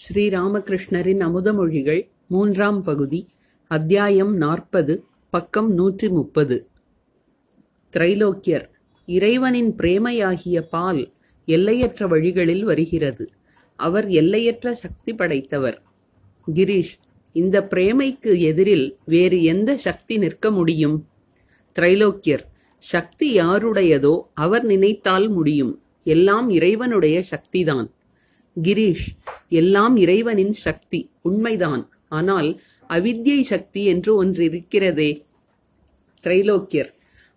ஸ்ரீராமகிருஷ்ணரின் அமுதமொழிகள் மூன்றாம் பகுதி அத்தியாயம் நாற்பது பக்கம் நூற்றி முப்பது திரைலோக்கியர் இறைவனின் பிரேமையாகிய பால் எல்லையற்ற வழிகளில் வருகிறது. அவர் எல்லையற்ற சக்தி படைத்தவர். கிரீஷ் இந்த பிரேமைக்கு எதிரில் வேறு எந்த சக்தி நிற்க முடியும்? திரைலோக்கியர் சக்தி யாருடையதோ அவர் நினைத்தால் முடியும். எல்லாம் இறைவனுடைய சக்திதான். கிரீஷ் எல்லாம் இறைவனின் சக்தி உண்மைதான். ஆனால் அவித்யை சக்தி என்று ஒன்று இருக்கிறதே. திரைலோக்கியர்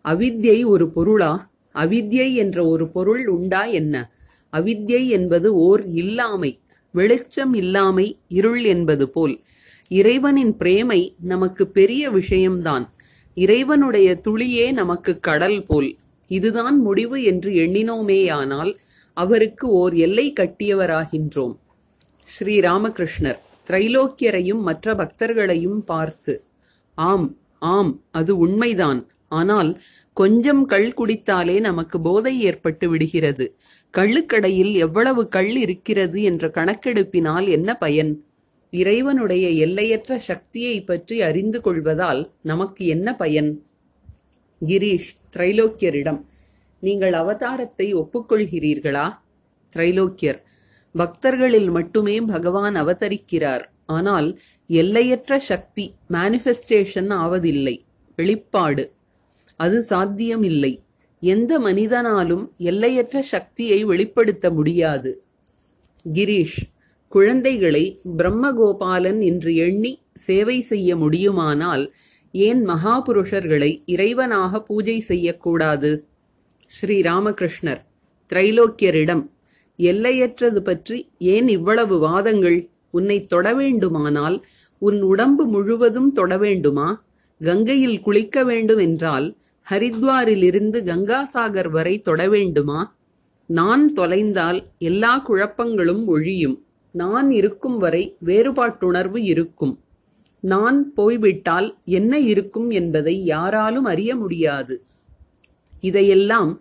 அவித்யை ஒரு பொருளா? அவித்யை என்ற ஒரு பொருள் உண்டா என்ன? அவித்யை என்பது ஓர் இல்லாமை வெளிச்சம் இல்லாமை இருள் என்பது போல். இறைவனின் பிரேமை நமக்கு பெரிய விஷயம்தான். இறைவனுடைய துளியே நமக்கு கடல் போல். இதுதான் முடிவு என்று எண்ணினோமேயானால் அவருக்கு ஓர் எல்லை கட்டியவராகின்றோம். ஸ்ரீ ராமகிருஷ்ணர் திரைலோக்கியரையும் மற்ற பக்தர்களையும் பார்த்து ஆம் ஆம் அது உண்மைதான். ஆனால் கொஞ்சம் கள் குடித்தாலே நமக்கு போதை ஏற்பட்டு விடுகிறது. கள்ளுக்கடையில் எவ்வளவு கள் இருக்கிறது என்ற கணக்கெடுப்பினால் என்ன பயன்? இறைவனுடைய எல்லையற்ற சக்தியை பற்றி அறிந்து கொள்வதால் நமக்கு என்ன பயன்? கிரீஷ் திரைலோக்கியரிடம் நீங்கள் அவதாரத்தை ஒப்புக்கொள்கிறீர்களா? திரைலோக்கியர். பக்தர்களில் மட்டுமே பகவான் அவதரிக்கிறார். ஆனால் எல்லையற்ற சக்தி மேனிஃபெஸ்டேஷன் ஆவதில்லை. வெளிப்பாடு. அது சாத்தியமில்லை. எந்த மனிதனாலும் எல்லையற்ற சக்தியை வெளிப்படுத்த முடியாது. கிரீஷ். குழந்தைகளை பிரம்மகோபாலன் என்று எண்ணி சேவை செய்ய முடியுமானால் ஏன் மகாபுருஷர்களை இறைவனாக பூஜை செய்யக்கூடாது? ஸ்ரீ ராமகிருஷ்ணர் திரைலோக்கியரிடம் எல்லையற்றது பற்றி ஏன் இவ்வளவு வாதங்கள்? உன்னை தொட வேண்டுமானால் உன் உடம்பு முழுவதும் தொட வேண்டுமா? கங்கையில் குளிக்க வேண்டும் என்றால் ஹரித்வாரிலிருந்து கங்காசாகர் வரை தொட வேண்டுமா? நான் தொலைந்தால் எல்லா குழப்பங்களும் ஒழியும். நான் இருக்கும் வரை வேறுபாட்டுணர்வு இருக்கும். நான் போய்விட்டால் என்ன இருக்கும் என்பதை யாராலும் அறிய முடியாது. இதையெல்லாம்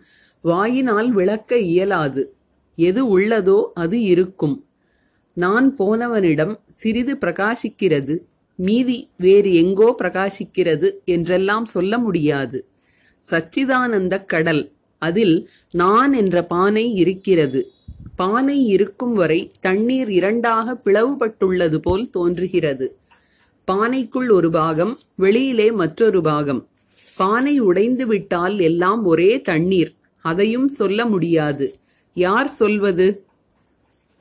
வாயினால் விளக்க இயலாது. எது உள்ளதோ அது இருக்கும். நான் போனவனிடம் சிறிது பிரகாசிக்கிறது மீதி வேறு எங்கோ பிரகாசிக்கிறது என்றெல்லாம் சொல்ல முடியாது. சச்சிதானந்த கடல் அதில் நான் என்ற பானை இருக்கிறது. பானை இருக்கும் வரை தண்ணீர் இரண்டாக பிளவுபட்டுள்ளது போல் தோன்றுகிறது. பானைக்குள் ஒரு பாகம் வெளியிலே மற்றொரு பாகம். பானை உடைந்து விட்டால் எல்லாம் ஒரே தண்ணீர். அதையும் சொல்ல முடியாது. யார் சொல்வது?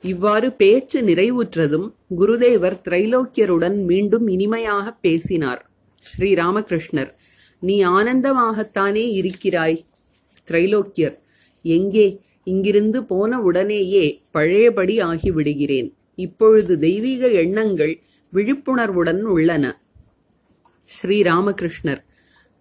இவ்வாறு பேச்சு நிறைவுற்றதும் குருதேவர் திரைலோக்கியருடன் மீண்டும் இனிமையாக பேசினார். ஸ்ரீ ராமகிருஷ்ணர் நீ ஆனந்தமாகத்தானே இருக்கிறாய்? திரைலோக்கியர் எங்கே? இங்கிருந்து போன உடனேயே பழையபடி ஆகிவிடுகிறேன். இப்பொழுது தெய்வீக எண்ணங்கள் விழிப்புணர்வுடன் உள்ளன. ஸ்ரீ ராமகிருஷ்ணர்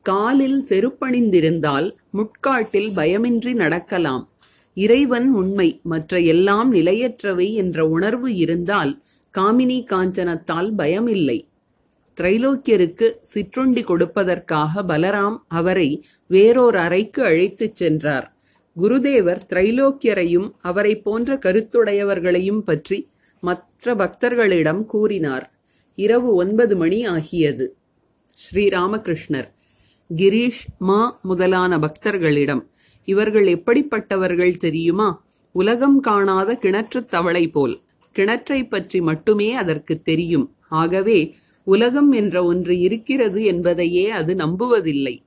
காலில் செருப்பணிந்திருந்தால் முட்காட்டில் பயமின்றி நடக்கலாம். இறைவன் உண்மை மற்ற எல்லாம் நிலையற்றவை என்ற உணர்வு இருந்தால் காமினி காஞ்சனத்தால் பயமில்லை. திரைலோக்கியருக்கு சிற்றுண்டி கொடுப்பதற்காக பலராம் அவரை வேறோர் அறைக்கு அழைத்துச் சென்றார். குருதேவர் திரைலோக்கியரையும் அவரை போன்ற கருத்துடையவர்களையும் பற்றி மற்ற பக்தர்களிடம் கூறினார். இரவு ஒன்பது மணி ஆகியது. ஸ்ரீராமகிருஷ்ணர். கிரீஷ் மா முதலான பக்தர்களிடம். இவர்கள் எப்படிப்பட்டவர்கள் தெரியுமா? உலகம் காணாத கிணற்றுத் தவளை போல். கிணற்றை பற்றி மட்டுமே அதற்கு தெரியும். ஆகவே உலகம் என்ற ஒன்று இருக்கிறது என்பதையே அது நம்புவதில்லை.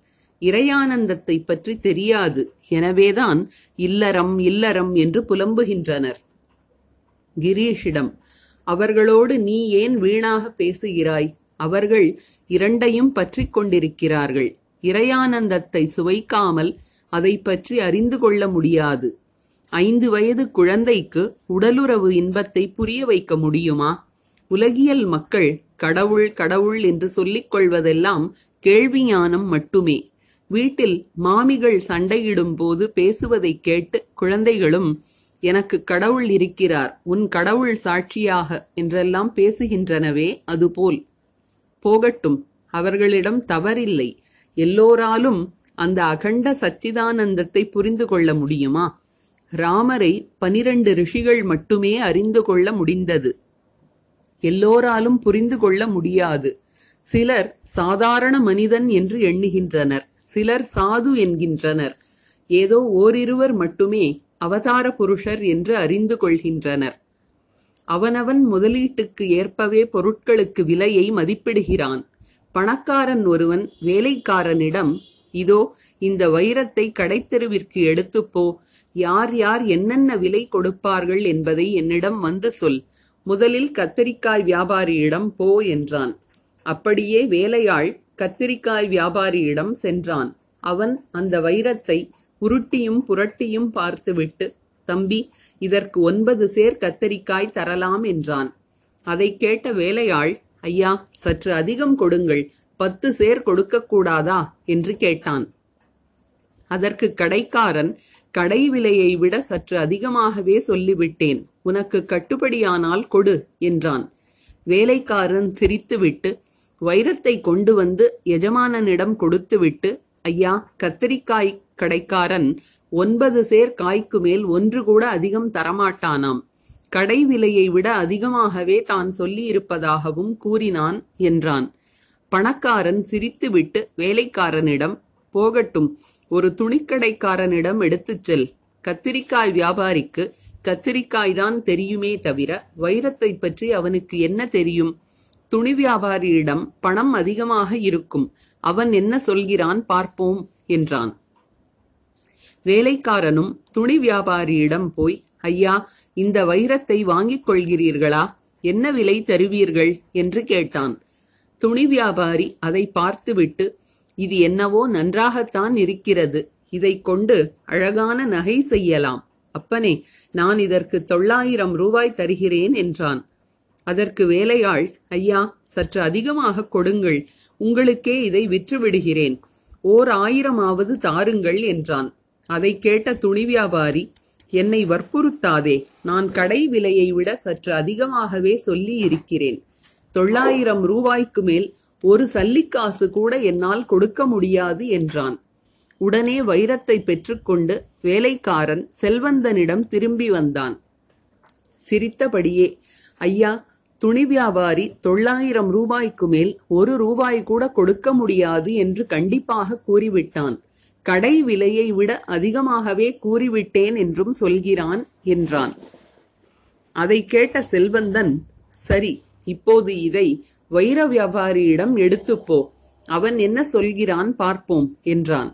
இறையானந்தத்தை பற்றி தெரியாது. எனவேதான் இல்லறம் இல்லறம் என்று புலம்புகின்றனர். கிரீஷிடம் அவர்களோடு நீ ஏன் வீணாக பேசுகிறாய்? அவர்கள் இரண்டையும் பற்றி கொண்டிருக்கிறார்கள். இறையானந்தத்தை சுவைக்காமல் அதை பற்றி அறிந்து கொள்ள முடியாது. ஐந்து வயது குழந்தைக்கு உடலுறவு இன்பத்தை புரிய வைக்க முடியுமா? உலகியல் மக்கள் கடவுள் கடவுள் என்று சொல்லிக் கொள்வதெல்லாம் கேள்விஞானம் மட்டுமே. வீட்டில் மாமிகள் சண்டையிடும் போது பேசுவதைக் கேட்டு குழந்தைகளும் எனக்கு கடவுள் இருக்கிறார் உன் கடவுள் சாட்சியாக என்றெல்லாம் பேசுகின்றனவே அதுபோல். போகட்டும் அவர்களிடம் தவறில்லை. எல்லோராலும் அந்த அகண்ட சச்சிதானந்தத்தை புரிந்து கொள்ள முடியுமா? ராமரை பனிரண்டு ரிஷிகள் மட்டுமே அறிந்து கொள்ள முடிந்தது. எல்லோராலும் புரிந்து கொள்ள முடியாது. சிலர் சாதாரண மனிதன் என்று எண்ணுகின்றனர். சிலர் சாது என்கின்றனர். ஏதோ ஓரிருவர் மட்டுமே அவதார புருஷர் என்று அறிந்து கொள்கின்றனர். அவனவன் முதலீட்டுக்கு ஏற்பவே பொருட்களுக்கு விலையை மதிப்பிடுகிறான். பணக்காரன் ஒருவன் வேலைக்காரனிடம் இதோ இந்த வைரத்தை கடைத்தெருவிற்கு எடுத்துப் போ. யார் யார் என்னென்ன விலை கொடுப்பார்கள் என்பதை என்னிடம் வந்து சொல். முதலில் கத்தரிக்காய் வியாபாரியிடம் போ என்றான். அப்படியே வேலையாள் கத்திரிக்காய் வியாபாரியிடம் சென்றான். அவன் அந்த வைரத்தை உருட்டியும் புரட்டியும் பார்த்துவிட்டு தம்பி இதற்கு ஒன்பது சேர் கத்தரிக்காய் தரலாம் என்றான். அதை கேட்ட வேலையாள் ஐயா சற்று அதிகம் கொடுங்கள். பத்து சேர் கொடுக்கக்கூடாதா என்று கேட்டான். அதற்கு கடைக்காரன் கடை விலையை விட சற்று அதிகமாகவே சொல்லிவிட்டேன். உனக்கு கட்டுப்படியானால் கொடு என்றான். வேலைக்காரன் சிரித்துவிட்டு வைரத்தை கொண்டு வந்து எஜமானனிடம் கொடுத்துவிட்டு ஐயா கத்திரிக்காய் கடைக்காரன் ஒன்பது சேர் காய்க்கு மேல் ஒன்று கூட அதிகம் தரமாட்டானாம். கடை விலையை விட அதிகமாகவே தான் சொல்லியிருப்பதாகவும் கூறினான் என்றான். பணக்காரன் சிரித்துவிட்டு வேலைக்காரனிடம் போகட்டும் ஒரு துணிக்கடைக்காரனிடம் எடுத்துச் செல். கத்திரிக்காய் வியாபாரிக்கு கத்திரிக்காய் தான் தெரியுமே தவிர வைரத்தை பற்றி அவனுக்கு என்ன தெரியும்? துணி வியாபாரியிடம் பணம் அதிகமாக இருக்கும். அவன் என்ன சொல்கிறான் பார்ப்போம் என்றான். வேலைக்காரனும் துணி வியாபாரியிடம் போய் ஐயா இந்த வைரத்தை வாங்கிக் கொள்கிறீர்களா? என்ன விலை தருவீர்கள்? என்று கேட்டான். துணி வியாபாரி அதை பார்த்துவிட்டு இது என்னவோ நன்றாகத்தான் இருக்கிறது. இதைக் கொண்டு அழகான நகை செய்யலாம். அப்பனே நான் இதற்கு தொள்ளாயிரம் ரூபாய் தருகிறேன் என்றான். அதற்கு வேலையாள் ஐயா சற்று அதிகமாக கொடுங்கள். உங்களுக்கே இதை விற்று விடுகிறேன் ஓர் ஆயிரமாவது தாருங்கள் என்றான். அதை கேட்ட துணி வியாபாரி என்னை வற்புறுத்தாதே. நான் கடை விலையை விட சற்று அதிகமாகவே சொல்லி இருக்கிறேன் தொள்ளாயிரம் ரூபாய்க்கு மேல் ஒரு சல்லிக்காசு கூட என்னால் கொடுக்க முடியாது என்றான். உடனே வைரத்தை பெற்றுக்கொண்டு வேலைக்காரன் செல்வந்தனிடம் திரும்பி வந்தான். சிரித்தபடியே ஐயா துணி வியாபாரி தொள்ளாயிரம் ரூபாய்க்கு மேல் ஒரு ரூபாய் கூட கொடுக்க முடியாது என்று கண்டிப்பாக கூறிவிட்டான். கடை விலையை விட அதிகமாகவே கூறிவிட்டேன் என்றும் சொல்கிறான் என்றான். அதை கேட்ட செல்வந்தன் சரி இப்போது இதை வைர வியாபாரியிடம் எடுத்துப்போ அவன் என்ன சொல்கிறான் பார்ப்போம் என்றான்.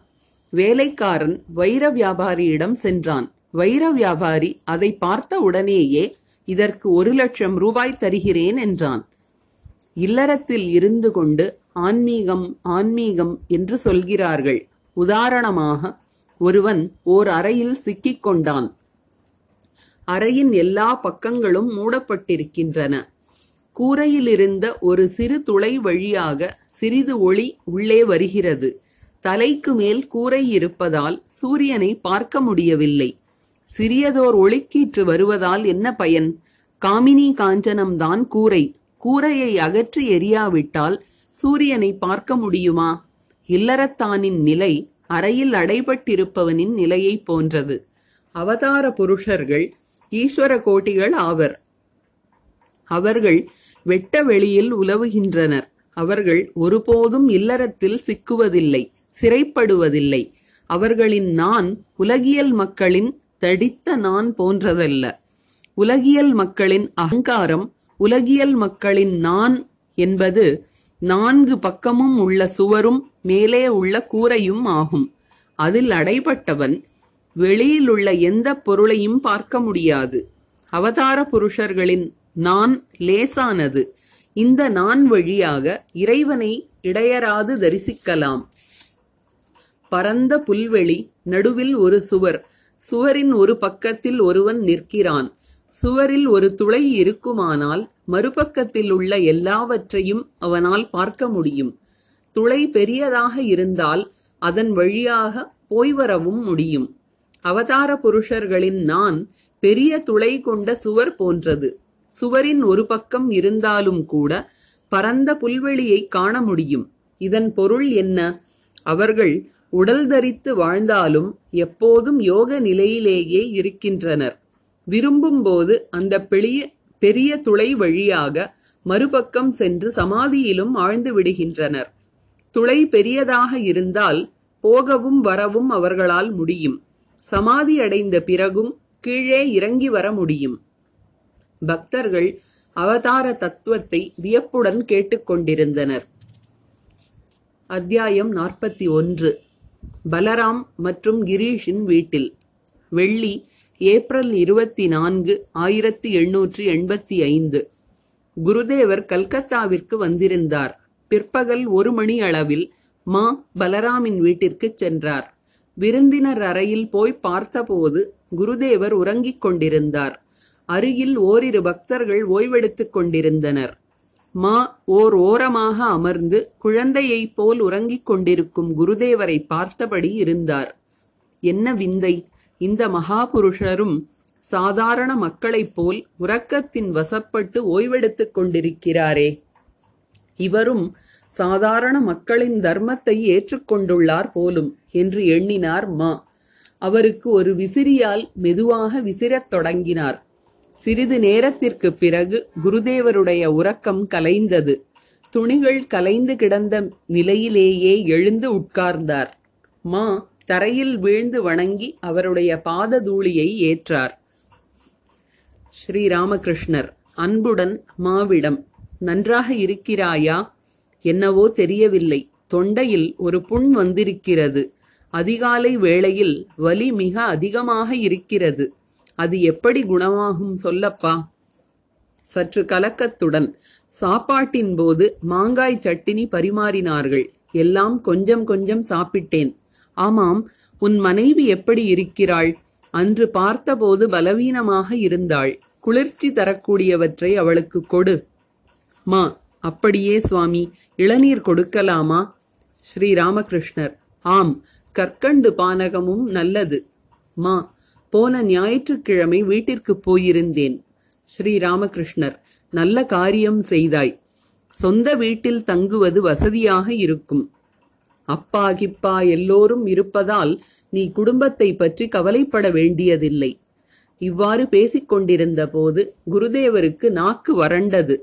வேலைக்காரன் வைர வியாபாரியிடம் சென்றான். வைர வியாபாரி அதை பார்த்த உடனேயே இதற்கு ஒரு லட்சம் ரூபாய் தருகிறேன் என்றான். இல்லறத்தில் இருந்து கொண்டு ஆன்மீகம் ஆன்மீகம் என்று சொல்கிறார்கள். உதாரணமாக ஒருவன் ஓர் அறையில் சிக்கிக் கொண்டான் அறையின் எல்லா பக்கங்களும் மூடப்பட்டிருக்கின்றன. கூரையிலிருந்த ஒரு சிறு துளை வழியாக சிறிது ஒளி உள்ளே வருகிறது. தலைக்கு மேல் கூரை இருப்பதால் சூரியனை பார்க்க முடியவில்லை. சிறியதோர் ஒளிக்கீற்று வருவதால் என்ன பயன்? காமினி காஞ்சனம்தான் கூரை. கூரையை அகற்றி எரியாவிட்டால் சூரியனை பார்க்க முடியுமா? இல்லறத்தானின் நிலை அறையில் அடைபட்டிருப்பவனின் நிலையைப் போன்றது. அவதார புருஷர்கள் ஈஸ்வர கோட்டிகள் ஆவர். அவர்கள் வெட்ட வெளியில் உலவுகின்றனர். அவர்கள் ஒருபோதும் இல்லறத்தில் சிக்குவதில்லை சிறைப்படுவதில்லை. அவர்களின் நான் உலகியல் மக்களின் தடித்த நான் போன்றதல்ல. உலகியல் மக்களின் அகங்காரம் உலகியல் மக்களின் நான் என்பது நான்கு பக்கமும் உள்ள சுவரும் மேலே உள்ள கூரையும் ஆகும். அதில் அடைபட்டவன் வெளியிலுள்ள எந்த பொருளையும் பார்க்க முடியாது. அவதார புருஷர்களின் நான் லேசானது. இந்த நான் வழியாக இறைவனை இடையராது தரிசிக்கலாம். பரந்த புல்வெளி நடுவில் ஒரு சுவர். சுவரின் ஒரு பக்கத்தில் ஒருவன் நிற்கிறான். சுவரில் ஒரு துளை இருக்குமானால் மறுபக்கத்தில் உள்ள எல்லாவற்றையும் அவனால் பார்க்க முடியும். துளை பெரியதாக இருந்தால் அதன் வழியாக போய் வரவும் முடியும். அவதார புருஷர்களின் நான் பெரிய துளை கொண்ட சுவர் போன்றது. சுவரின் ஒரு பக்கம் இருந்தாலும் கூட பரந்த புல்வெளியை காண முடியும். இதன் பொருள் என்ன? அவர்கள் உடல் தரித்து வாழ்ந்தாலும் எப்போதும் யோக நிலையிலேயே இருக்கின்றனர். விரும்பும்போது அந்த பெரிய பெரிய துளை வழியாக மறுபக்கம் சென்று சமாதியிலும் ஆழ்ந்து விடுகின்றனர். துளை பெரியதாக இருந்தால் போகவும் வரவும் அவர்களால் முடியும். சமாதி அடைந்த பிறகும் கீழே இறங்கி வர முடியும். பக்தர்கள் அவதார தத்துவத்தை வியப்புடன் கேட்டுக்கொண்டிருந்தனர் அத்தியாயம் நாற்பத்தி ஒன்று. பலராம் மற்றும் கிரீஷின் வீட்டில். வெள்ளி ஏப்ரல் இருபத்தி நான்கு ஆயிரத்தி எண்ணூற்றி எண்பத்தி ஐந்து. குருதேவர் கல்கத்தாவிற்கு வந்திருந்தார். பிற்பகல் ஒரு மணி அளவில் மா பலராமின் வீட்டிற்குச் சென்றார். விருந்தினர் அறையில் போய் பார்த்தபோது குருதேவர் உறங்கிக் கொண்டிருந்தார். அருகில் ஓரிரு பக்தர்கள் ஓய்வெடுத்துக் கொண்டிருந்தனர். மா ஓர் ஓரமாக அமர்ந்து குழந்தையைப் போல் உறங்கிக் கொண்டிருக்கும் குருதேவரை பார்த்தபடி இருந்தார். என்ன விந்தை? இந்த மகாபுருஷரும் சாதாரண மக்களைப் போல் உறக்கத்தின் வசப்பட்டு ஓய்வெடுத்துக் கொண்டிருக்கிறாரே! இவரும் சாதாரண மக்களின் தர்மத்தை ஏற்றுக்கொண்டுள்ளார் போலும் என்று எண்ணினார் மா. அவருக்கு ஒரு விசிறியால் மெதுவாக விசிறத் தொடங்கினார். சிறிது நேரத்திற்குப் பிறகு குருதேவருடைய உறக்கம் கலைந்தது. துணிகள் கலைந்து கிடந்த நிலையிலேயே எழுந்து உட்கார்ந்தார். மா தரையில் வீழ்ந்து வணங்கி அவருடைய பாத தூளியை ஏற்றார். ஸ்ரீராமகிருஷ்ணர் அன்புடன் மாவிடம். நன்றாக இருக்கிறாயா? என்னவோ தெரியவில்லை. தொண்டையில் ஒரு புண் வந்திருக்கிறது. அதிகாலை வேளையில் வலி மிக அதிகமாக இருக்கிறது. அது எப்படி குணமாகும் சொல்லப்பா? சற்று கலக்கத்துடன் சாப்பாட்டின் போது மாங்காய் சட்டினி பரிமாறினார்கள். எல்லாம் கொஞ்சம் கொஞ்சம் சாப்பிட்டேன். ஆமாம் உன் மனைவி எப்படி இருக்கிறாள்? அன்று பார்த்தபோது பலவீனமாக இருந்தாள். குளிர்ச்சி தரக்கூடியவற்றை அவளுக்கு கொடு. மா அப்படியே சுவாமி இளநீர் கொடுக்கலாமா? ஸ்ரீ ராமகிருஷ்ணர் ஆம் கற்கண்டு பானகமும் நல்லது. மா போன ஞாயிற்றுக்கிழமை வீட்டிற்கு போயிருந்தேன். ஸ்ரீ ராமகிருஷ்ணர் நல்ல காரியம் செய்தாய். சொந்த வீட்டில் தங்குவது வசதியாக இருக்கும். அப்பா கிப்பா எல்லோரும் இருப்பதால் நீ குடும்பத்தை பற்றி கவலைப்பட வேண்டியதில்லை. இவ்வாறு பேசிக்கொண்டிருந்த போது குருதேவருக்கு நாக்கு வறண்டது.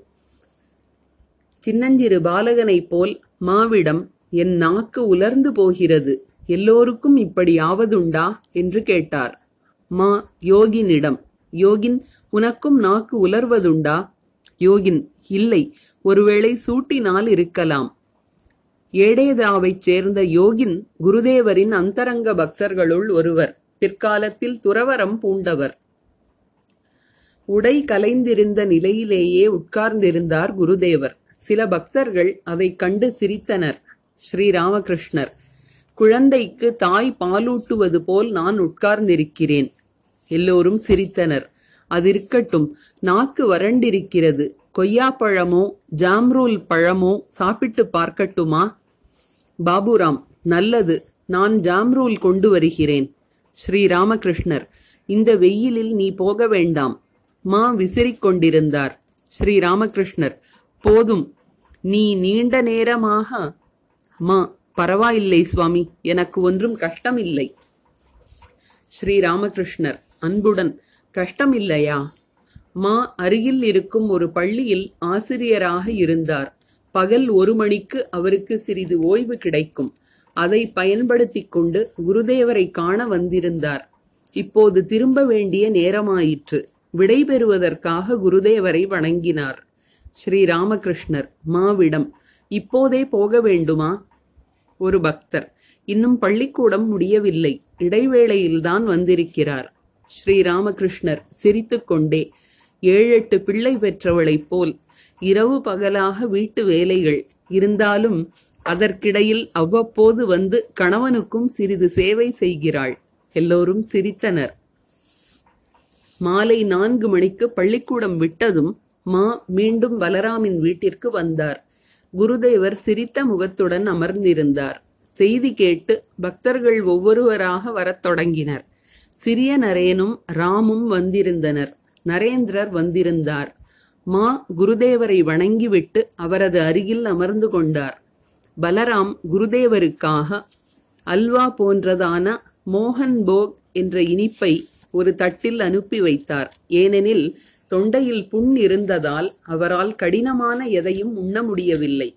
சின்னஞ்சிறு பாலகனைப் போல் மாவிடம் என் நாக்கு உலர்ந்து போகிறது. எல்லோருக்கும் இப்படி ஆவதுண்டா? என்று கேட்டார். மா யோகினிடம். யோகின் உனக்கும் நாக்கு உலர்வதுண்டா? யோகின் இல்லை ஒருவேளை சூட்டினால் இருக்கலாம். ஏடேதாவைச் சேர்ந்த யோகின் குருதேவரின் அந்தரங்க பக்தர்களுள் ஒருவர் பிற்காலத்தில் துறவரம் பூண்டவர். உடை கலைந்திருந்த நிலையிலேயே உட்கார்ந்திருந்தார் குருதேவர். சில பக்தர்கள் அதை கண்டு சிரித்தனர். ஸ்ரீராமகிருஷ்ணர் குழந்தைக்கு தாய் பாலூட்டுவது போல் நான் உட்கார்ந்திருக்கிறேன். எல்லோரும் சிரித்தனர். அது இருக்கட்டும் நாக்கு வறண்டிருக்கிறது. கொய்யாப்பழமோ ஜாம்ரூல் பழமோ சாப்பிட்டு பார்க்கட்டுமா? பாபுராம் நல்லது நான் ஜாம்ரூல் கொண்டு வருகிறேன். ஸ்ரீ ராமகிருஷ்ணர் இந்த வெயிலில் நீ போக வேண்டாம். மா விசிறிக் கொண்டிருந்தார். ஸ்ரீ ராமகிருஷ்ணர் போதும் நீ நீண்ட நேரமாக அம்மா பரவாயில்லை சுவாமி எனக்கு ஒன்றும் கஷ்டமில்லை. ஸ்ரீ ராமகிருஷ்ணர் அன்புடன் கஷ்டம் இல்லையா மா அருகில் இருக்கும் ஒரு பள்ளியில் ஆசிரியராக இருந்தார். பகல் ஒரு மணிக்கு அவருக்கு சிறிது ஓய்வு கிடைக்கும். அதை பயன்படுத்திக் கொண்டு குருதேவரை காண வந்திருந்தார். இப்போது திரும்ப வேண்டிய நேரமாயிற்று. விடைபெறுவதற்காக குருதேவரை வணங்கினார். ஸ்ரீ ராமகிருஷ்ணர் மாவிடம். இப்போதே போக வேண்டுமா? ஒரு பக்தர். இன்னும் பள்ளிக்கூடம் முடியவில்லை. இடைவேளையில்தான் வந்திருக்கிறார். ஸ்ரீராமகிருஷ்ணர் சிரித்துக்கொண்டே ஏழெட்டு பிள்ளை பெற்றவளைப் போல் இரவு பகலாக வீட்டு வேலைகள். இருந்தாலும் அதற்கிடையில் அவ்வப்போது வந்து கணவனுக்கும் சிறிது சேவை செய்கிறாள். எல்லோரும் சிரித்தனர். மாலை நான்கு மணிக்கு பள்ளிக்கூடம் விட்டதும் மா மீண்டும் பலராமின் வீட்டிற்கு வந்தார். குருதேவர் சிரித்த முகத்துடன் அமர்ந்திருந்தார். செய்தி கேட்டு பக்தர்கள் ஒவ்வொருவராக வரத் தொடங்கினர். சிறிய நரேனும் ராமும் வந்திருந்தனர். நரேந்திரர் வந்திருந்தார். மா குருதேவரை வணங்கிவிட்டு அவரது அருகில் அமர்ந்து கொண்டார். பலராம் குருதேவருக்காக அல்வா போன்றதான மோகன் போக் என்ற இனிப்பை ஒரு தட்டில் அனுப்பி வைத்தார். ஏனெனில் தொண்டையில் புண் இருந்ததால் அவரால் கடினமான எதையும் உண்ண முடியவில்லை.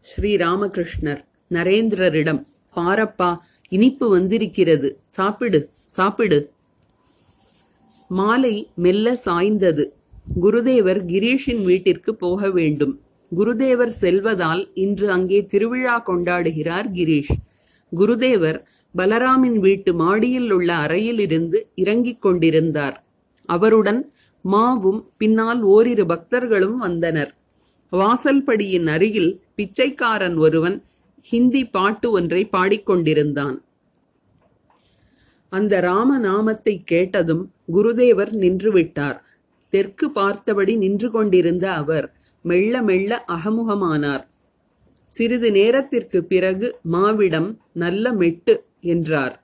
ஸ்ரீ ராமகிருஷ்ணர் நரேந்திரரிடம் பாரப்பா இனிப்பு வந்திருக்கிறது. சாப்பிடு சாப்பிடு. மாலை மெல்ல சாய்ந்தது. குருதேவர் கிரீஷின் வீட்டிற்கு போக வேண்டும். குருதேவர் செல்வதால் இன்று அங்கே திருவிழா கொண்டாடுகிறார் கிரீஷ். குருதேவர் பலராமின் வீட்டு மாடியில் உள்ள அறையில் இருந்து இறங்கிக் கொண்டிருந்தார். அவருடன் மாவும் பின்னால் ஓரிரு பக்தர்களும் வந்தனர். வாசல்படியின் அருகில் பிச்சைக்காரன் ஒருவன் ஹிந்தி பாட்டு ஒன்றை பாடிக்கொண்டிருந்தான். அந்த ராமநாமத்தை கேட்டதும் குருதேவர் நின்றுவிட்டார். தெற்கு பார்த்தபடி நின்று கொண்டிருந்த அவர் மெல்ல மெல்ல அகமுகமானார். சிறிது நேரத்திற்கு பிறகு மாவிடம் நல்ல மெட்டு என்றார்.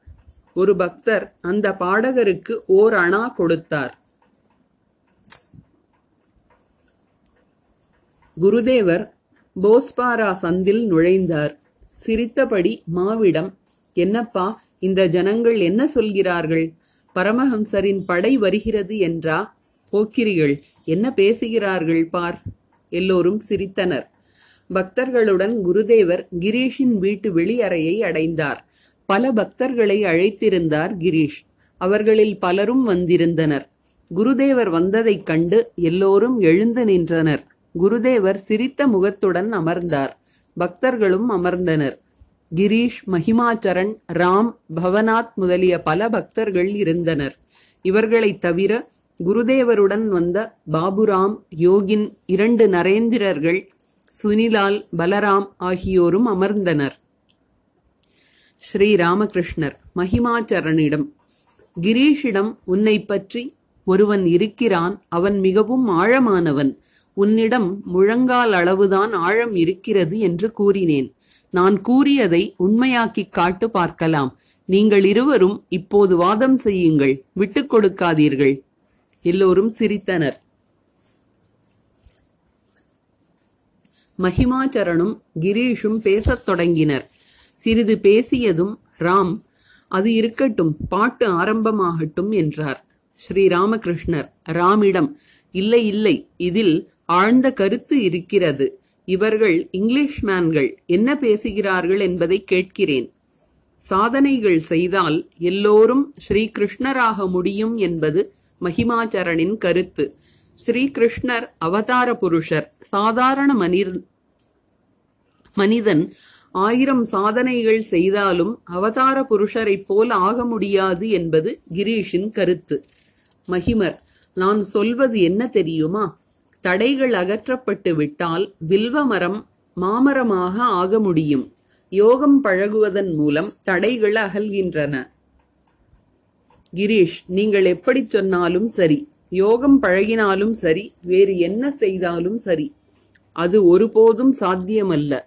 ஒரு பக்தர் அந்த பாடகருக்கு ஓர் அணா கொடுத்தார். குருதேவர் போஸ்பாரா சந்தில் நுழைந்தார். சிரித்தபடி மாவிடம் என்னப்பா இந்த ஜனங்கள் என்ன சொல்கிறார்கள்? பரமஹம்சரின் படை வருகிறது என்றா? போக்கிரிகள் என்ன பேசுகிறார்கள் பார்? எல்லோரும் சிரித்தனர். பக்தர்களுடன் குருதேவர் கிரீஷின் வீட்டு வெளியறையை அடைந்தார். பல பக்தர்களை அழைத்திருந்தார் கிரீஷ். அவர்களில் பலரும் வந்திருந்தனர். குருதேவர் வந்ததைக் கண்டு எல்லோரும் எழுந்து நின்றனர். குருதேவர் சிரித்த முகத்துடன் அமர்ந்தார். பக்தர்களும் அமர்ந்தனர். கிரீஷ் மகிமாச்சரண் ராம் பவனாத் முதலிய பல பக்தர்கள் இருந்தனர். இவர்களைத் தவிர குருதேவருடன் வந்த பாபுராம் யோகின் இரண்டு நரேந்திரர்கள் சுனிலால் பலராம் ஆகியோரும் அமர்ந்தனர். ஸ்ரீ ராமகிருஷ்ணர் மகிமாச்சரனிடம் கிரீஷிடம் உன்னை பற்றி ஒருவன் இருக்கிறான். அவன் மிகவும் ஆழமானவன். உன்னிடம் முழங்கால் அளவுதான் ஆழம் இருக்கிறது என்று கூறினேன். நான் கூறியதை உண்மையாக்கிக் காட்டு பார்க்கலாம். நீங்கள் இருவரும் இப்போது வாதம் செய்யுங்கள். விட்டுக் கொடுக்காதீர்கள். எல்லோரும் சிரித்தனர். மகிமாச்சரனும் கிரீஷும் பேசத் தொடங்கினர். சிறிது பேசியதும் ராம் அது இருக்கட்டும் பாட்டு ஆரம்பமாகட்டும் என்றார். ஸ்ரீ ராமகிருஷ்ணர் ராமிடம் இல்லை இல்லை இதில் ஆழ்ந்த கருத்து இருக்கிறது. இவர்கள் இங்கிலீஷ் மேன்கள் என்ன பேசுகிறார்கள் என்பதை கேட்கிறேன். சாதனைகள் செய்தால் எல்லோரும் ஸ்ரீகிருஷ்ணராக முடியும் என்பது மகிமாச்சரனின் கருத்து. ஸ்ரீகிருஷ்ணர் அவதார புருஷர் சாதாரண மனிதன் ஆயிரம் சாதனைகள் செய்தாலும் அவதார புருஷரைப் போல் ஆக முடியாது என்பது கிரீஷின் கருத்து. மகிமர் நான் சொல்வது என்ன தெரியுமா? தடைகள் அகற்றப்பட்டு விட்டால் வில்வ மரம் மாமரமாக ஆக முடியும். யோகம் பழகுவதன் மூலம் தடைகள் அகல்கின்றன. கிரீஷ் நீங்கள் எப்படி சொன்னாலும் சரி. யோகம் பழகினாலும் சரி. வேறு என்ன செய்தாலும் சரி. அது ஒருபோதும் சாத்தியமல்ல.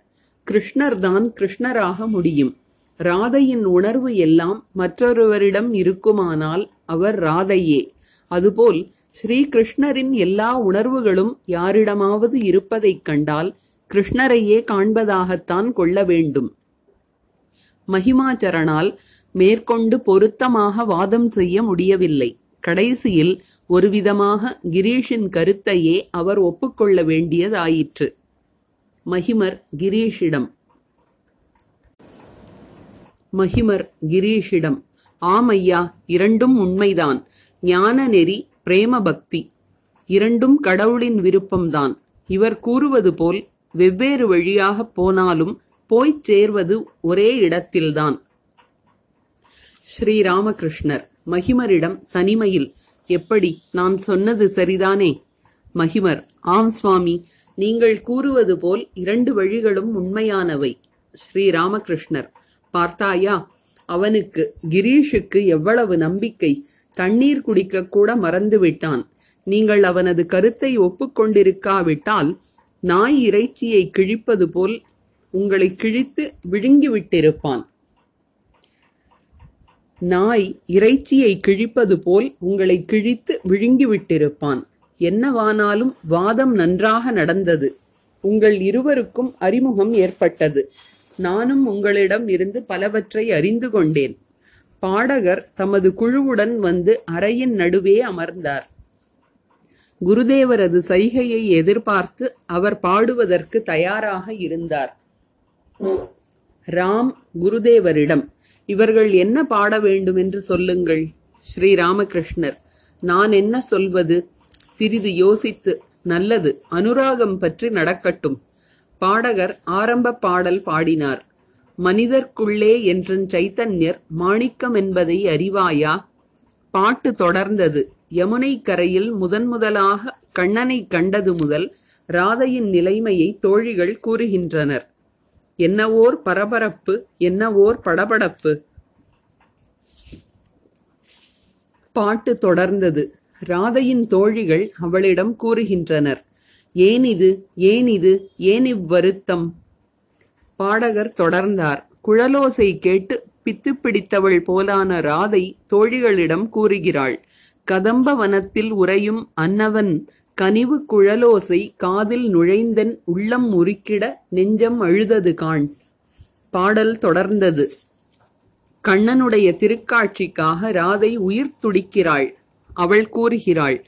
கிருஷ்ணர்தான் கிருஷ்ணராக முடியும். ராதையின் உணர்வு எல்லாம் மற்றொருவரிடம் இருக்குமானால் அவர் ராதையே. அதுபோல் ஸ்ரீ கிருஷ்ணரின் எல்லா உணர்வுகளும் யாரிடமாவது இருப்பதைக் கண்டால் கிருஷ்ணரையே காண்பதாகத்தான் கொள்ள வேண்டும். மகிமாச்சரனால் மேற்கொண்டு பொருத்தமாக வாதம் செய்ய முடியவில்லை. கடைசியில் ஒருவிதமாக கிரீஷின் கருத்தையே அவர் ஒப்புக்கொள்ள வேண்டியதாயிற்று. மகிமர் கிரீஷிடம். மகிமர் கிரீஷிடம். ஆம் ஐயா இரண்டும் உண்மைதான். ஞான நெறி பிரேம பக்தி. இரண்டும் கடவுளின் விருப்பம்தான். இவர் கூறுவது போல் வெவ்வேறு வழியாகப் போனாலும் போய்ச் சேர்வது ஒரே இடத்தில்தான். ஸ்ரீராமகிருஷ்ணர் மகிமரிடம் தனிமையில். எப்படி? நான் சொன்னது சரிதானே? மகிமர் ஆம் சுவாமி. நீங்கள் கூறுவது போல் இரண்டு வழிகளும் உண்மையானவை. ஸ்ரீராமகிருஷ்ணர் பார்த்தாயா அவனுக்கு கிரீஷுக்கு எவ்வளவு நம்பிக்கை. தண்ணீர் குடிக்க கூட மறந்து விட்டான் நீங்கள் அவனது கருத்தை ஒப்புக்கொண்டிருக்காவிட்டால் நாய் இறைச்சியை கிழிப்பது போல் உங்களை கிழித்து விழுங்கிவிட்டிருப்பான். நாய் இறைச்சியை கிழிப்பது போல் உங்களை கிழித்து விழுங்கிவிட்டிருப்பான். என்னவானாலும் வாதம் நன்றாக நடந்தது. உங்கள் இருவருக்கும் அறிமுகம் ஏற்பட்டது. நானும் உங்களிடம் இருந்து பலவற்றை அறிந்து கொண்டேன். பாடகர் தமது குழுவுடன் வந்து அறையின் நடுவே அமர்ந்தார். குருதேவரது சைகையை எதிர்பார்த்து அவர் பாடுவதற்கு தயாராக இருந்தார். ராம் குருதேவரிடம் இவர்கள் என்ன பாட வேண்டும் என்று சொல்லுங்கள் ஸ்ரீ ராமகிருஷ்ணர். நான் என்ன சொல்வது? சிறிது யோசித்து நல்லது அனுராகம் பற்றி நடக்கட்டும். பாடகர் ஆரம்ப பாடல் பாடினார். மனிதர்க்குள்ளே என்றன் சைத்தன்யர் மாணிக்கம் என்பதை அறிவாயா? பாட்டு தொடர்ந்தது. யமுனை கரையில் முதன் முதலாக கண்ணனை கண்டது முதல் ராதையின் நிலைமையை தோழிகள் கூறுகின்றனர். என்னவோர் பரபரப்பு என்னவோர் படபடப்பு? பாட்டு தொடர்ந்தது. ராதையின் தோழிகள் அவளிடம் கூறுகின்றனர் ஏன் இது ஏன் இது ஏன் இவ்வருத்தம் பாடகர் தொடர்ந்தார். குழலோசை கேட்டு பித்து பிடித்தவள் போலான ராதை தோழிகளிடம் கூறுகிறாள் கதம்ப வனத்தில் உறையும் அன்னவன் கனிவு குழலோசை காதில் நுழைந்தன் உள்ளம் முறுக்கிட நெஞ்சம் அழுதது காண் பாடல் தொடர்ந்தது. கண்ணனுடைய திருக்காட்சிக்காக ராதை உயிர் துடிக்கிறாள். அவள் கூறுகிறாள்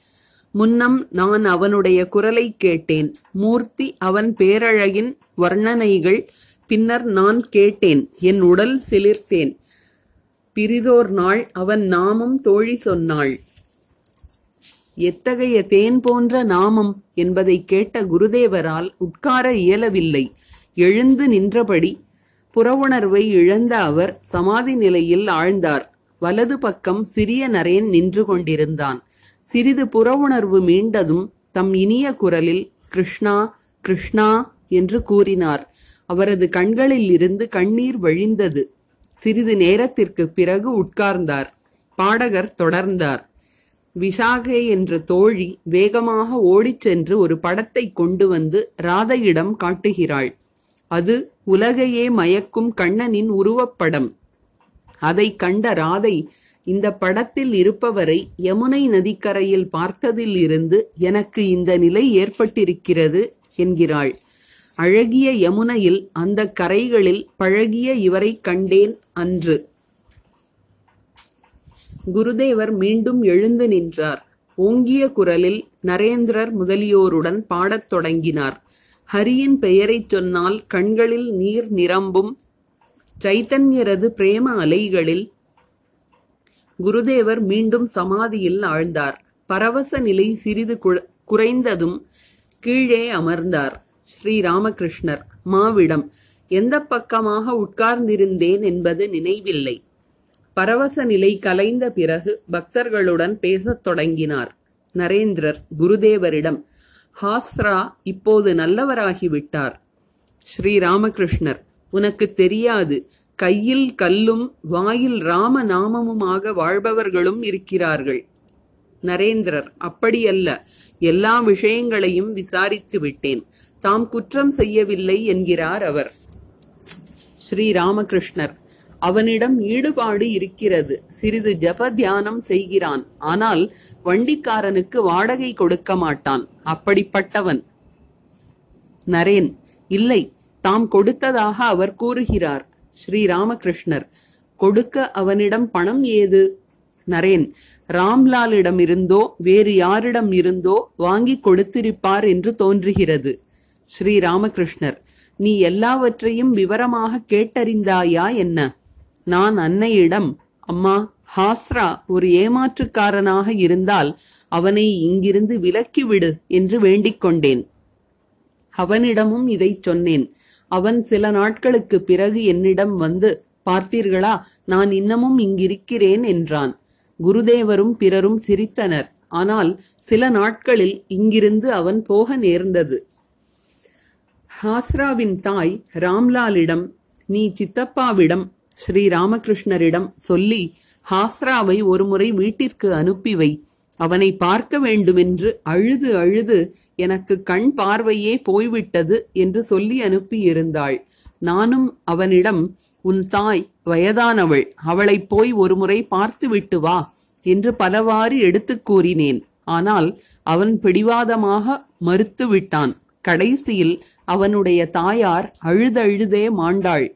முன்னம் நான் அவனுடைய குரலை கேட்டேன். மூர்த்தி அவன் பேரழகின் வர்ணனைகள். பின்னர் நான் கேட்டேன். என் உடல் சிலிர்த்தேன். பிரிதோர் நாள் அவன் நாமம் தோழி சொன்னாள். எத்தகைய தேன் போன்ற நாமம் என்பதை கேட்ட குருதேவரால் உட்கார இயலவில்லை. எழுந்து நின்றபடி புறவுணர்வை இழந்த அவர் சமாதி நிலையில் ஆழ்ந்தார். வலது பக்கம் சிறிய நரேன் நின்று கொண்டிருந்தான். சிறிது புறவுணர்வு மீண்டதும் தம் இனிய குரலில் கிருஷ்ணா கிருஷ்ணா என்று கூறினார். அவரது கண்களில் இருந்து கண்ணீர் வழிந்தது. சிறிது நேரத்திற்கு பிறகு உட்கார்ந்தார். பாடகர் தொடர்ந்தார். விஷாகை என்ற தோழி வேகமாக ஓடிச் சென்று ஒரு படத்தை கொண்டு வந்து ராதையிடம் காட்டுகிறாள். அது உலகையே மயக்கும் கண்ணனின் உருவப்படம் அதை கண்ட ராதை இந்த படத்தில் இருப்பவரை யமுனை நதிக்கரையில் பார்த்ததில் இருந்து எனக்கு இந்த நிலை ஏற்பட்டிருக்கிறது என்கிறாள். அழகிய யமுனையில் அந்த கரைகளில் பழகிய இவரை கண்டேன் அன்று. குருதேவர் மீண்டும் எழுந்து நின்றார். ஓங்கிய குரலில் நரேந்திரர் முதலியோருடன் பாடத் தொடங்கினார். ஹரியின் பெயரைச் சொன்னால் கண்களில் நீர் நிரம்பும் சைத்தன்யரது பிரேம அலைகளில் குருதேவர் மீண்டும் சமாதியில் ஆழ்ந்தார். பரவச நிலை சிறிது கு- குறைந்ததும் கீழே அமர்ந்தார் ஸ்ரீ ராமகிருஷ்ணர் மாவிடம் எந்த பக்கமாக உட்கார்ந்திருந்தேன் என்பது நினைவில்லை பரவச நிலை கலைந்த பிறகு பக்தர்களுடன் பேசத் தொடங்கினார். நரேந்திரர் குருதேவரிடம் ஹாஸ்ரா இப்போது நல்லவராகிவிட்டார். ஸ்ரீ ராமகிருஷ்ணர் உனக்கு தெரியாது. கையில் கல்லும் வாயில் ராம நாமமுமாக வாழ்பவர்களும் இருக்கிறார்கள். நரேந்திரர் அப்படியல்ல. எல்லா விஷயங்களையும் விசாரித்து விட்டேன். தாம் குற்றம் செய்யவில்லை என்கிறார் அவர். ஸ்ரீ ராமகிருஷ்ணர் அவனிடம் ஈடுபாடு இருக்கிறது. சிறிது ஜப தியானம் செய்கிறான். ஆனால் வண்டிக்காரனுக்கு வாடகை கொடுக்க மாட்டான். அப்படிப்பட்டவன். நரேன் இல்லை. தாம் கொடுத்ததாக அவர் கூறுகிறார். ஸ்ரீ ராமகிருஷ்ணர் கொடுக்க அவனிடம் பணம் ஏது? நரேன் ராம்லாலிடம் இருந்தோ வேறு யாரிடம் இருந்தோ வாங்கி கொடுத்திருப்பார் என்று தோன்றுகிறது. ஸ்ரீ ராமகிருஷ்ணர் நீ எல்லாவற்றையும் விவரமாக கேட்டறிந்தாயா என்ன? நான் அன்னையிடம் அம்மா ஹாஸ்ரா ஒரு ஏமாற்றுக்காரனாக இருந்தால் அவனை இங்கிருந்து விலக்கிவிடு என்று வேண்டிக் கொண்டேன். அவனிடமும் இதைச் சொன்னேன். அவன் சில நாட்களுக்கு பிறகு என்னிடம் வந்து பார்த்தீர்களா நான் இன்னமும் இங்கிருக்கிறேன் என்றான். குருதேவரும் பிறரும் சிரித்தனர். ஆனால் சில நாட்களில் இங்கிருந்து அவன் போக நேர்ந்தது. ஹாஸ்ராவின் தாய் ராம்லாலிடம் நீ சித்தப்பாவிடம் ஸ்ரீ ராமகிருஷ்ணரிடம் சொல்லி ஹாஸ்ராவை ஒருமுறை வீட்டிற்கு அனுப்பி வை. அவனை பார்க்க வேண்டுமென்று அழுது அழுது எனக்கு கண் பார்வையே போய்விட்டது என்று சொல்லி அனுப்பியிருந்தாள். நானும் அவனிடம் உன் தாய் வயதானவள் அவளைப் போய் ஒருமுறை பார்த்துவிட்டு வா என்று பலவாறு எடுத்துக் கூறினேன். ஆனால் அவன் பிடிவாதமாக மறுத்து விட்டான். கடைசியில் அவனுடைய தாயார் அழுதழுதே மாண்டாள்.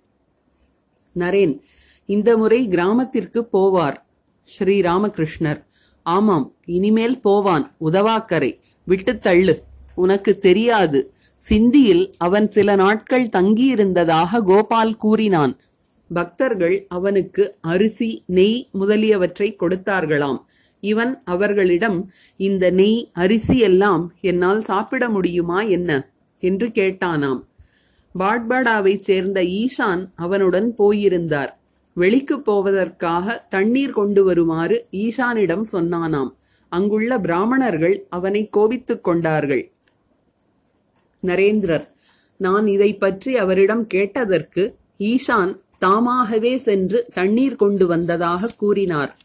நரேன் இந்த முறை கிராமத்திற்கு போவார் ஸ்ரீ ராமகிருஷ்ணர். ஆமாம் இனிமேல் போவான். உதவாக்கரை விட்டு தள்ளு. உனக்கு தெரியாது. சிந்தியில் அவன் சில நாட்கள் தங்கியிருந்ததாக கோபால் கூறினான். பக்தர்கள் அவனுக்கு அரிசி நெய் முதலியவற்றை கொடுத்தார்களாம். இவன் அவர்களிடம் இந்த நெய் அரிசி எல்லாம் என்னால் சாப்பிட முடியுமா என்ன? என்று கேட்டானாம். பாட்பாடாவைச் சேர்ந்த ஈஷான் அவனுடன் போயிருந்தார். வெளிக்குப் போவதற்காக தண்ணீர் கொண்டு வருமாறு ஈஷானிடம் சொன்னானாம். அங்குள்ள பிராமணர்கள் அவனை கோபித்துக் கொண்டார்கள். நரேந்திரர் நான் இதை பற்றி அவரிடம் கேட்டதற்கு ஈஷான் தாமாகவே சென்று தண்ணீர் கொண்டு வந்ததாக கூறினார்.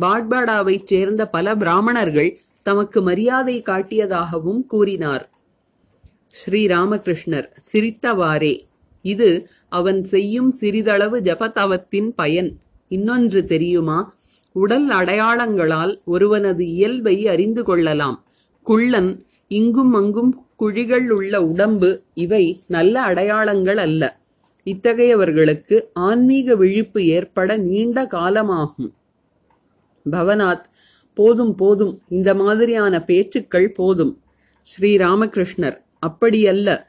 பாட்பாடாவைச் சேர்ந்த பல பிராமணர்கள் தமக்கு மரியாதை காட்டியதாகவும் கூறினார். ஸ்ரீராமகிருஷ்ணர் சிரித்தவாறே. இது அவன் செய்யும் சிறிதளவு ஜபதவத்தின் பயன். இன்னொன்று தெரியுமா? உடல் அடையாளங்களால் ஒருவனது இயல்பை அறிந்து கொள்ளலாம். குள்ளன் இங்கும் அங்கும் குழிகள் உள்ள உடம்பு இவை நல்ல அடையாளங்கள் அல்ல. இத்தகையவர்களுக்கு ஆன்மீக விழிப்பு ஏற்பட நீண்ட காலமாகும். பவனாத் போதும் போதும். இந்த மாதிரியான பேச்சுக்கள் போதும். ஸ்ரீராமகிருஷ்ணர் அப்படியல்ல.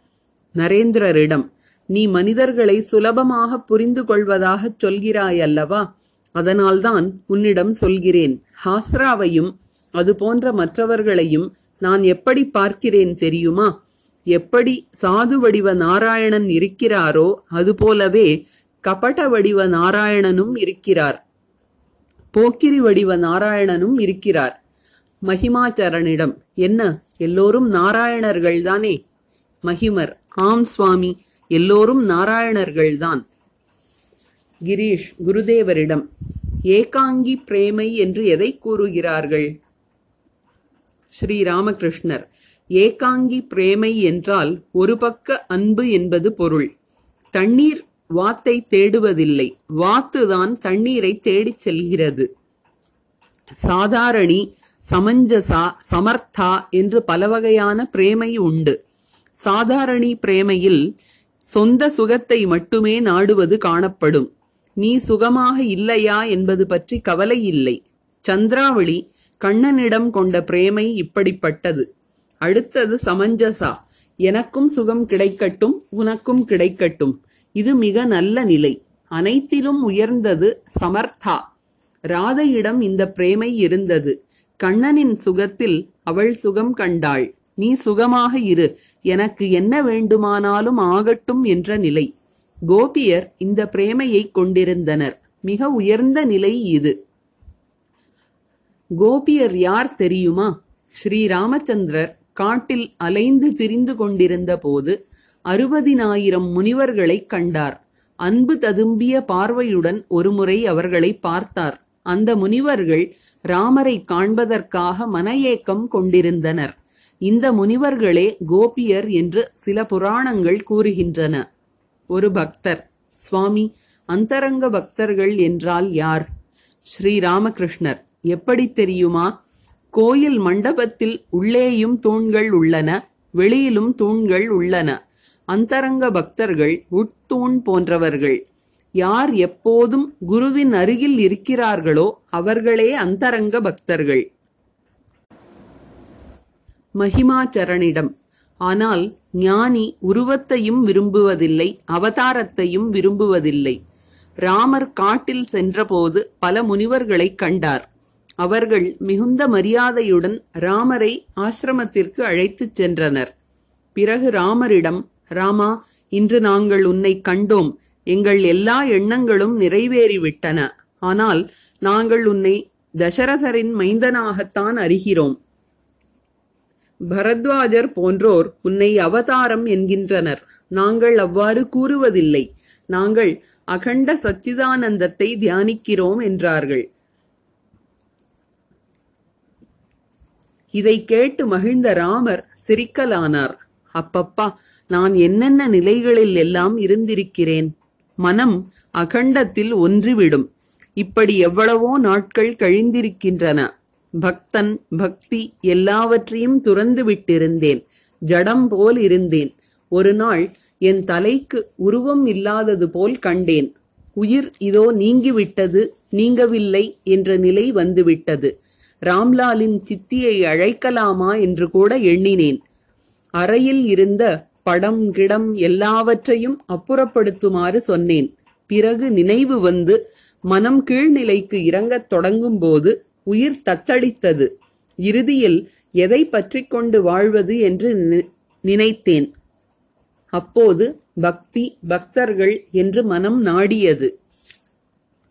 நரேந்திரரிடம் நீ மனிதர்களை சுலபமாக புரிந்து கொள்வதாகச் சொல்கிறாயல்லவா? அதனால்தான் உன்னிடம் சொல்கிறேன். ஹாஸ்ராவையும் அது போன்ற மற்றவர்களையும் நான் எப்படி பார்க்கிறேன் தெரியுமா? எப்படி சாது வடிவ நாராயணன் இருக்கிறாரோ அதுபோலவே கபட வடிவ நாராயணனும் இருக்கிறார். போக்கிரி வடிவ நாராயணனும் இருக்கிறார். மகிமாச்சரனிடம் என்ன? எல்லோரும் நாராயணர்கள்தானே? மகிமர். ஆம் சுவாமி. எல்லோரும் நாராயணர்கள்தான். கிரீஷ் குருதேவரிடம் ஏகாங்கி பிரேமை என்று எதை கூறுகிறார்கள்? ஸ்ரீ ராமகிருஷ்ணர் ஏகாங்கி பிரேமை என்றால் ஒரு பக்க அன்பு என்பது பொருள். தண்ணீர் வாத்தை தேடுவதில்லை. வாத்துதான் தண்ணீரை தேடிச் செல்கிறது. சாதாரணி சமஞ்சசா சமர்த்தா என்று பல வகையான பிரேமை உண்டு. சாதாரணி பிரேமையில் சொந்த சுகத்தை மட்டுமே நாடுவது காணப்படும். நீ சுகமாக இல்லையா என்பது பற்றி கவலை இல்லை. சந்திராவளி கண்ணனிடம் கொண்ட பிரேமை இப்படிப்பட்டது. அடுத்தது சமஞ்சசா. எனக்கும் சுகம் கிடைக்கட்டும் உனக்கும் கிடைக்கட்டும். இது மிக நல்ல நிலை. அனைத்திலும் உயர்ந்தது சமர்த்தா. ராதையிடம் இந்த பிரேமை இருந்தது. கண்ணனின் சுகத்தில் அவள் சுகம் கண்டாள். நீ சுகமாக இரு. எனக்கு என்ன வேண்டுமானாலும் ஆகட்டும் என்ற நிலை. கோபியர் இந்த பிரேமையை கொண்டிருந்தனர். மிக உயர்ந்த நிலை இது. கோபியர் யார் தெரியுமா? ஸ்ரீராமச்சந்திரர் காட்டில் அலைந்து திரிந்து கொண்டிருந்த போது அறுபதினாயிரம் முனிவர்களைக் கண்டார். அன்பு ததும்பிய பார்வையுடன் ஒருமுறை அவர்களை பார்த்தார். அந்த முனிவர்கள் ராமரை காண்பதற்காக மன ஏக்கம் கொண்டிருந்தனர். இந்த முனிவர்களே கோபியர் என்று சில புராணங்கள் கூறுகின்றன. ஒரு பக்தர் சுவாமி அந்தரங்க பக்தர்கள் என்றால் யார்? ஸ்ரீராமகிருஷ்ணர். எப்படி தெரியுமா? கோயில் மண்டபத்தில் உள்ளேயும் தூண்கள் உள்ளன வெளியிலும் தூண்கள் உள்ளன. அந்தரங்க பக்தர்கள் உட்தூண் போன்றவர்கள். யார் எப்போதும் குருவின் அருகில் இருக்கிறார்களோ அவர்களே அந்தரங்க பக்தர்கள். மகிமாச்சரனிடம் ஆனால் ஞானி உருவத்தையும் விரும்புவதில்லை அவதாரத்தையும் விரும்புவதில்லை. ராமர் காட்டில் சென்றபோது பல முனிவர்களைக் கண்டார். அவர்கள் மிகுந்த மரியாதையுடன் ராமரை ஆசிரமத்திற்கு அழைத்துச் சென்றனர். பிறகு ராமரிடம் ராமா இன்று நாங்கள் உன்னை கண்டோம். எங்கள் எல்லா எண்ணங்களும் நிறைவேறிவிட்டன. ஆனால் நாங்கள் உன்னை தசரதரின் மைந்தனாகத்தான் அறிகிறோம். பரத்வாஜர் போன்றோர் உன்னை அவதாரம் என்கின்றனர். நாங்கள் அவ்வாறு கூறுவதில்லை. நாங்கள் அகண்ட சச்சிதானந்தத்தை தியானிக்கிறோம் என்றார்கள். இதை கேட்டு மகிழ்ந்த ராமர் சிரிக்கலானார். அப்பப்பா நான் என்னென்ன நிலைகளில் எல்லாம் இருந்திருக்கிறேன்? மனம் அகண்டத்தில் ஒன்றிவிடும். இப்படி எவ்வளவோ நாட்கள் கழிந்திருக்கின்றன. பக்தன் பக்தி எல்லாவற்றையும் துறந்து விட்டிருந்தேன். ஜடம் போல் இருந்தேன். ஒரு நாள் என் தலைக்கு உருவம் இல்லாதது போல் கண்டேன். உயிர் இதோ நீங்கிவிட்டது நீங்கவில்லை என்ற நிலை வந்துவிட்டது. ராம்லாலின் சித்தியை அழைக்கலாமா என்று கூட எண்ணினேன். அறையில் இருந்த படம் கிடம் எல்லாவற்றையும் அப்புறப்படுத்துமாறு சொன்னேன். பிறகு நினைவு வந்து மனம் கீழ்நிலைக்கு இறங்கத் தொடங்கும்போது உயிர் தத்தளித்தது. இறுதியில் எதை பற்றி கொண்டு வாழ்வது என்று நி- நினைத்தேன். அப்போது பக்தி பக்தர்கள் என்று மனம் நாடியது.